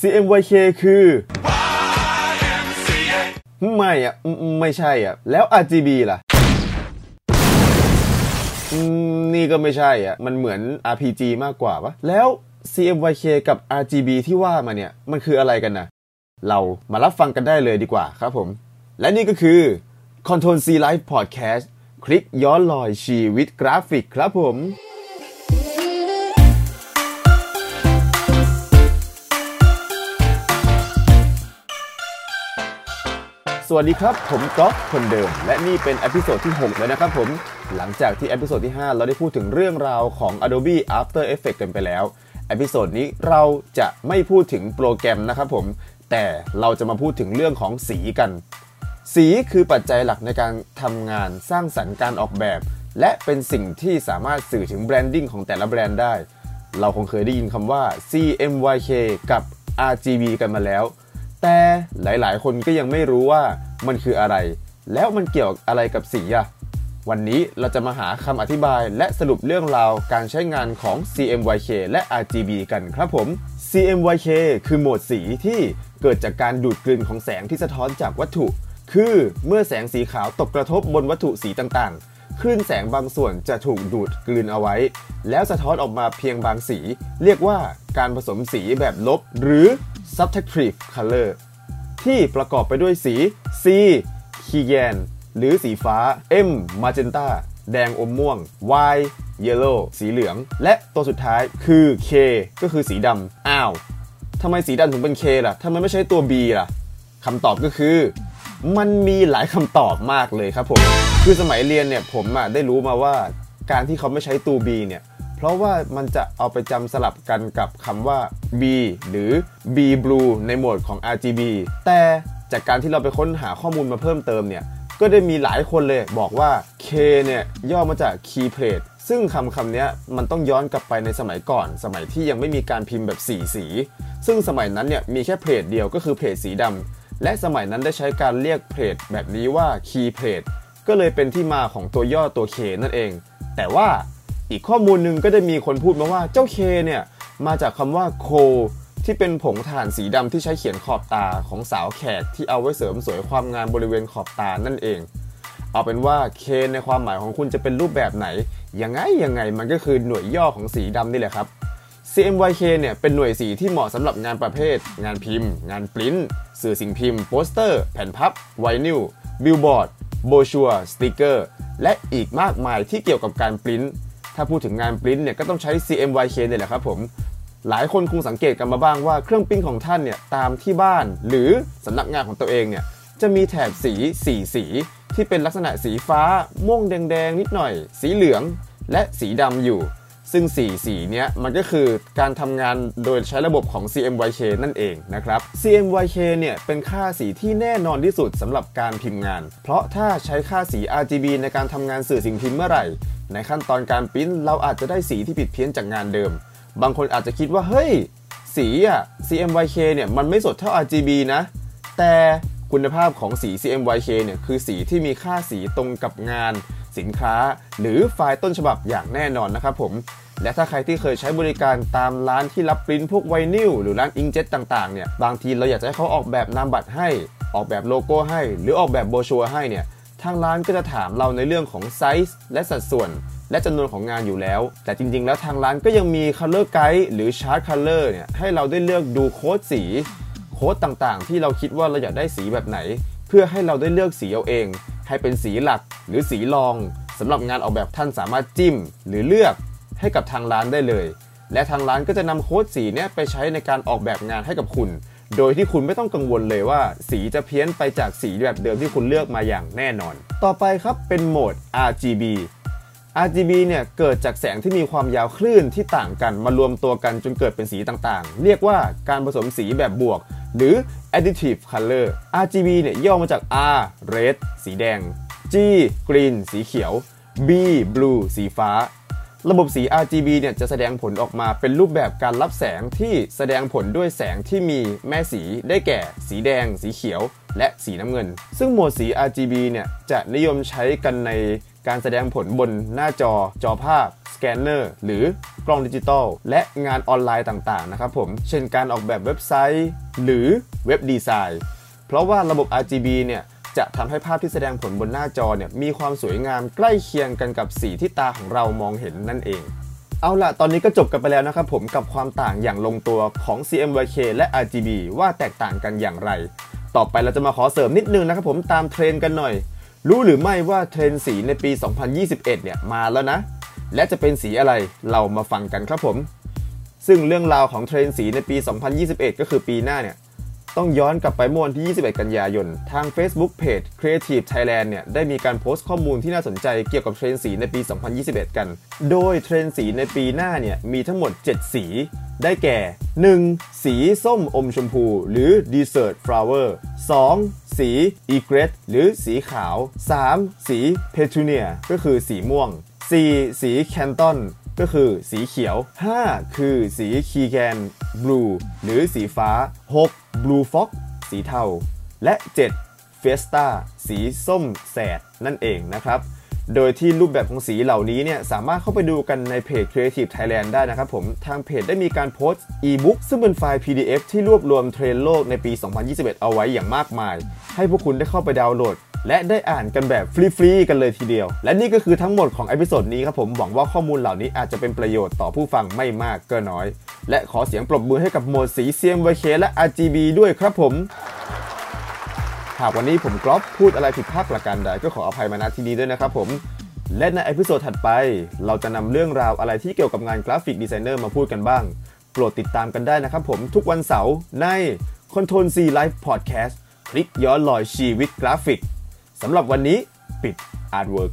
CMYK คือ ไม่อะ ไม่ใช่อะ แล้ว RGB ล่ะนี่ก็ไม่ใช่อะ มันเหมือน RPG มากกว่าปะแล้ว CMYK กับ RGB ที่ว่ามาเนี่ย มันคืออะไรกันนะเรามารับฟังกันได้เลยดีกว่าครับผม และนี่ก็คือ Control C Live Podcast คลิกย้อนลอยชีวิตกราฟิกครับผม สวัสดีครับ ผมก๊อฟคนเดิม และนี่เป็น episode ที่ 6 แล้วนะครับผม หลังจากที่ episode ที่ 5 เราได้พูดถึงเรื่องราวของ Adobe After Effects กันไปแล้ว episode นี้เราจะไม่พูดถึงโปรแกรมนะครับผม แต่เราจะมาพูดถึงเรื่องของสีกัน สีคือปัจจัยหลักในการทำงานสร้างสรรค์การออกแบบ และเป็นสิ่งที่สามารถสื่อถึง branding ของแต่ละแบรนด์ได้ เราคงเคยได้ยินคำว่า CMYK กับ RGB กันมาแล้ว แต่หลายๆ คนก็ยังไม่รู้ว่ามันคืออะไร แล้วมันเกี่ยวอะไรกับสีอะวันนี้เราจะมาหาคำอธิบายและสรุปเรื่องราวการใช้งานของ CMYK และ RGB กันครับผม CMYK คือโหมดสีที่เกิดจากการดูดกลืนของแสงที่สะท้อนจากวัตถุ คือเมื่อแสงสีขาวตกกระทบบนวัตถุสีต่างๆ คลื่นแสงบางส่วนจะถูกดูดกลืนเอาไว้ แล้วสะท้อนออกมาเพียงบางสี เรียกว่าการผสมสีแบบลบ หรือ subtractive color ที่ประกอบไปด้วยสี C คีแกนหรือสีฟ้า M magenta แดงอมม่วง Y yellow สีเหลือง และตัวสุดท้ายคือ K ก็คือสีดำอ้าวทำไมสีดำถึงเป็น K ล่ะทำไมไม่ใช่ตัว B ล่ะคำตอบก็คือ มันมีหลายคำตอบมากเลยครับผม คือสมัยเรียนเนี่ยผมอะได้รู้มาว่าการที่เขาไม่ใช้ตัว B เนี่ย เพราะว่ามันจะเอาไปจำสลับกันกับคำว่า B หรือ B blue ในโหมดของ RGB แต่จากการที่เราไปค้นหาข้อมูลมาเพิ่มเติมเนี่ย ก็ได้มีหลายคนเลยบอกว่า K เนี่ยย่อมาจาก Key Plate ซึ่งคำคำนี้มันต้องย้อนกลับไปในสมัยก่อน สมัยที่ยังไม่มีการพิมพ์แบบสีสี ซึ่งสมัยนั้นเนี่ยมีแค่เพลทเดียวก็คือเพลทสีดำและสมัยนั้นได้ใช้การเรียกเพลทแบบนี้ว่า Key Plate ก็เลยเป็นที่มาของตัวย่อตัว K นั่นเอง แต่ว่า อีกข้อมูลหนึ่งก็ได้มีคนพูดมาว่าเจ้า K เนี่ยมาจากคำว่าโค ที่เป็นผงถ่านสีดำที่ใช้เขียนขอบตาของสาวแขกที่เอาไว้เสริมสวยความงามบริเวณขอบตานั่นเอง เอาเป็นว่าเคนในความหมายของคุณจะเป็นรูปแบบไหน ยังไงยังไงมันก็คือหน่วยย่อของสีดำนี่แหละครับ CMYK เนี่ยเป็นหน่วยสีที่เหมาะสำหรับงานประเภท งานพิมพ์ งานปริ้นสื่อสิ่งพิมพ์โปสเตอร์ แผ่นพับไวนิลบิลบอร์ดโบรชัวร์สติกเกอร์และอีกมากมายที่เกี่ยวกับการปริ้น ถ้าพูดถึงงานปริ้นเนี่ยก็ต้องใช้ CMYK เนี่ยแหละครับผม หลายคนคงสังเกตกันมาบ้างว่าเครื่องปริ้นของท่านเนี่ยตามที่บ้านหรือสำนักงานของตัวเองเนี่ยจะมีแถบสีสีสี ที่เป็นลักษณะสีฟ้า ม่วงแดงๆนิดหน่อย สีเหลือง และสีดำอยู่ ซึ่งสีสีเนี้ยมันก็คือการทำงานโดยใช้ระบบของ CMYK นั่นเองนะครับ CMYK เนี่ยเป็นค่าสีที่แน่นอนที่สุดสำหรับการพิมพ์งาน เพราะถ้าใช้ค่าสี RGB ในการทำงานสื่อสิ่งพิมพ์เมื่อไหร่ ในขั้นตอนการพิมพ์เราอาจจะได้สีที่ผิดเพี้ยนจากงานเดิม บางคนอาจจะคิดว่าเฮ้ยสีอะ CMYK เนี่ยมันไม่สดเท่า RGB นะ แต่คุณภาพของสี CMYK เนี่ยคือสีที่มีค่าสีตรงกับงาน สินค้า หรือไฟล์ต้นฉบับอย่างแน่นอนนะครับผม และถ้าใครที่เคยใช้บริการตามร้านที่รับปริ้นพวกไวนิลหรือร้าน inkjet ต่างๆเนี่ยบางทีเราอยากจะให้เขาออกแบบนามบัตรให้ ออกแบบโลโก้ให้ หรือออกแบบโบรชัวร์ให้เนี่ยทางร้านก็จะถามเราในเรื่องของไซส์และสัดส่วน และจำนวนของงานอยู่แล้ว แต่จริงๆ แล้วทางร้านก็ยังมี Color Guide หรือ Chart Color เนี่ยให้เราได้เลือกดูโค้ดสี โค้ดต่างๆ ที่เราคิดว่าเราอยากได้สีแบบไหน เพื่อให้เราได้เลือกสีเอาเองให้เป็นสีหลักหรือสีรองสำหรับงานออกแบบท่านสามารถจิ้ม หรือเลือกให้กับทางร้านได้เลย และทางร้านก็จะนำโค้ดสีนี้ไปใช้ในการออกแบบงานให้กับคุณ โดยที่คุณไม่ต้องกังวลเลยว่า สีจะเพี้ยนไปจากสีแบบเดิมที่คุณเลือกมาอย่างแน่นอน ต่อไปครับเป็นโหมด RGB RGB เนี่ยเกิดจากแสงที่มีความยาวคลื่นที่ต่างกันมารวมตัวกันจนเกิดเป็นสีต่างๆ เรียกว่าการผสมสีแบบบวก หรือ additive color RGB เนี่ยย่อมาจาก R red สีแดง G green สีเขียว B blue สีฟ้า ระบบสี RGB เนี่ยจะแสดงผลออกมาเป็นรูปแบบการรับแสงที่แสดงผลด้วยแสงที่มีแม่สีได้แก่ สีแดง สีเขียว และสีน้ำเงิน ซึ่งโหมดสี RGB เนี่ยจะนิยมใช้กันใน การแสดงผลบนหน้าจอจอภาพสแกนเนอร์หรือกล้องดิจิตอลและงานออนไลน์ต่างๆนะครับผม เช่นการออกแบบเว็บไซต์ หรือ web design เพราะว่าระบบ RGB เนี่ยจะทำให้ภาพที่แสดงผลบนหน้าจอเนี่ยมีความสวยงามใกล้เคียงกันกับสีที่ตาของเรามองเห็นนั่นเอง เอาล่ะ ตอนนี้ก็จบกันไปแล้วนะครับผมกับความต่างอย่างลงตัวของ CMYK และ RGB ว่าแตกต่างกันอย่างไร ต่อไปเราจะมาขอเสริมนิดนึงนะครับผมตามเทรนด์กันหน่อย รู้หรือไม่ว่าเทรนด์สีในปี 2021 เนี่ยมาแล้วนะ และจะเป็นสีอะไรเรามาฟังกันครับผม ซึ่งเรื่องราวของเทรนด์สีในปี 2021 ก็คือปีหน้าเนี่ย ต้องย้อนกลับไปเมื่อวันที่ 21 กันยายน ทาง Facebook Page Creative Thailand เนี่ย ได้มีการโพสต์ข้อมูลที่น่าสนใจเกี่ยวกับเทรนด์สีในปี 2021 กัน โดยเทรนด์สีในปีหน้าเนี่ย มีทั้งหมด 7 สี ได้แก่ 1. สีส้มอมชมพู หรือ Desert Flower 2. สี Egret หรือสีขาว 3. สี Petunia ก็คือสีม่วง 4. สี Canton ก็คือสีเขียว 5. คือสีคีแกนบลูหรือสีฟ้า 6. Blue Fox สีเทา และ 7. f e s t a สีส้มแสดนั่นเองนะครับ โดยที่รูปแบบของสีเหล่านี้เนี่ยสามารถเข้าไปดูกันในเพจ Creative Thailand ได้นะครับผม ทางเพจได้มีการโพสต์ e-book ซึ่งเป็นไฟล์ PDF ที่รวบรวมเทรนด์โลกในปี 2021 เอาไว้อย่างมากมาย ให้พวกคุณได้เข้าไปดาวน์โหลด และได้อ่านกันแบบฟรีๆกันเลยทีเดียว และนี่ก็คือทั้งหมดของ episode นี้ครับผมหวังว่าข้อมูลเหล่านี้อาจจะเป็นประโยชน์ต่อผู้ฟังไม่มากก็น้อย และขอเสียงปรบมือให้กับโหมดสี CMYK และ RGB ด้วยครับผมหากวันนี้ผมกรอบพูดอะไรผิดพลาดประการใดก็ขออภัยมาณที่นี้ด้วยนะครับผม และใน episode ถัดไป เราจะนำเรื่องราวอะไรที่เกี่ยวกับงาน graphic designer มาพูดกันบ้าง โปรดติดตามกันได้นะครับผมทุกวันเสาร์ใน Control C Live Podcast คลิกย้อนลอยชีวิตกราฟิก สำหรับวันนี้ปิด artwork